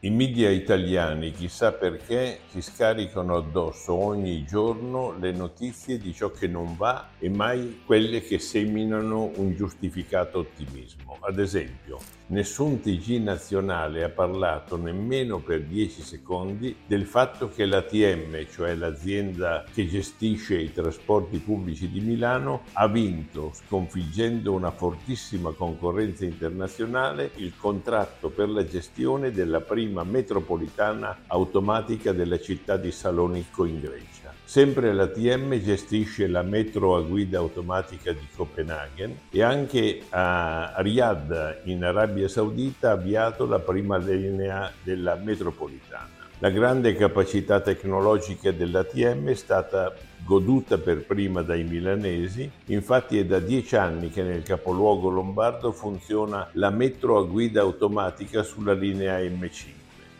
I media italiani, chissà perché, ci scaricano addosso ogni giorno le notizie di ciò che non va e mai quelle che seminano un giustificato ottimismo. Ad esempio, nessun TG nazionale ha parlato nemmeno per 10 secondi del fatto che l'ATM, cioè l'azienda che gestisce i trasporti pubblici di Milano, ha vinto, sconfiggendo una fortissima concorrenza internazionale, il contratto per la gestione della prima metropolitana automatica della città di Salonicco in Grecia. Sempre l'ATM gestisce la metro a guida automatica di Copenaghen e anche a Riyadh in Arabia Saudita ha avviato la prima linea della metropolitana. La grande capacità tecnologica dell'ATM è stata goduta per prima dai milanesi, infatti è da dieci anni che nel capoluogo lombardo funziona la metro a guida automatica sulla linea M5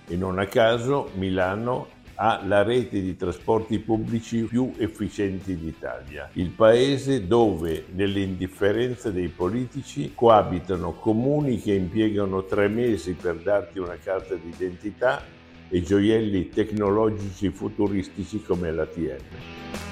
e non a caso Milano ha la rete di trasporti pubblici più efficienti d'Italia, il paese dove, nell'indifferenza dei politici, coabitano comuni che impiegano tre mesi per darti una carta d'identità e gioielli tecnologici futuristici come l'ATM.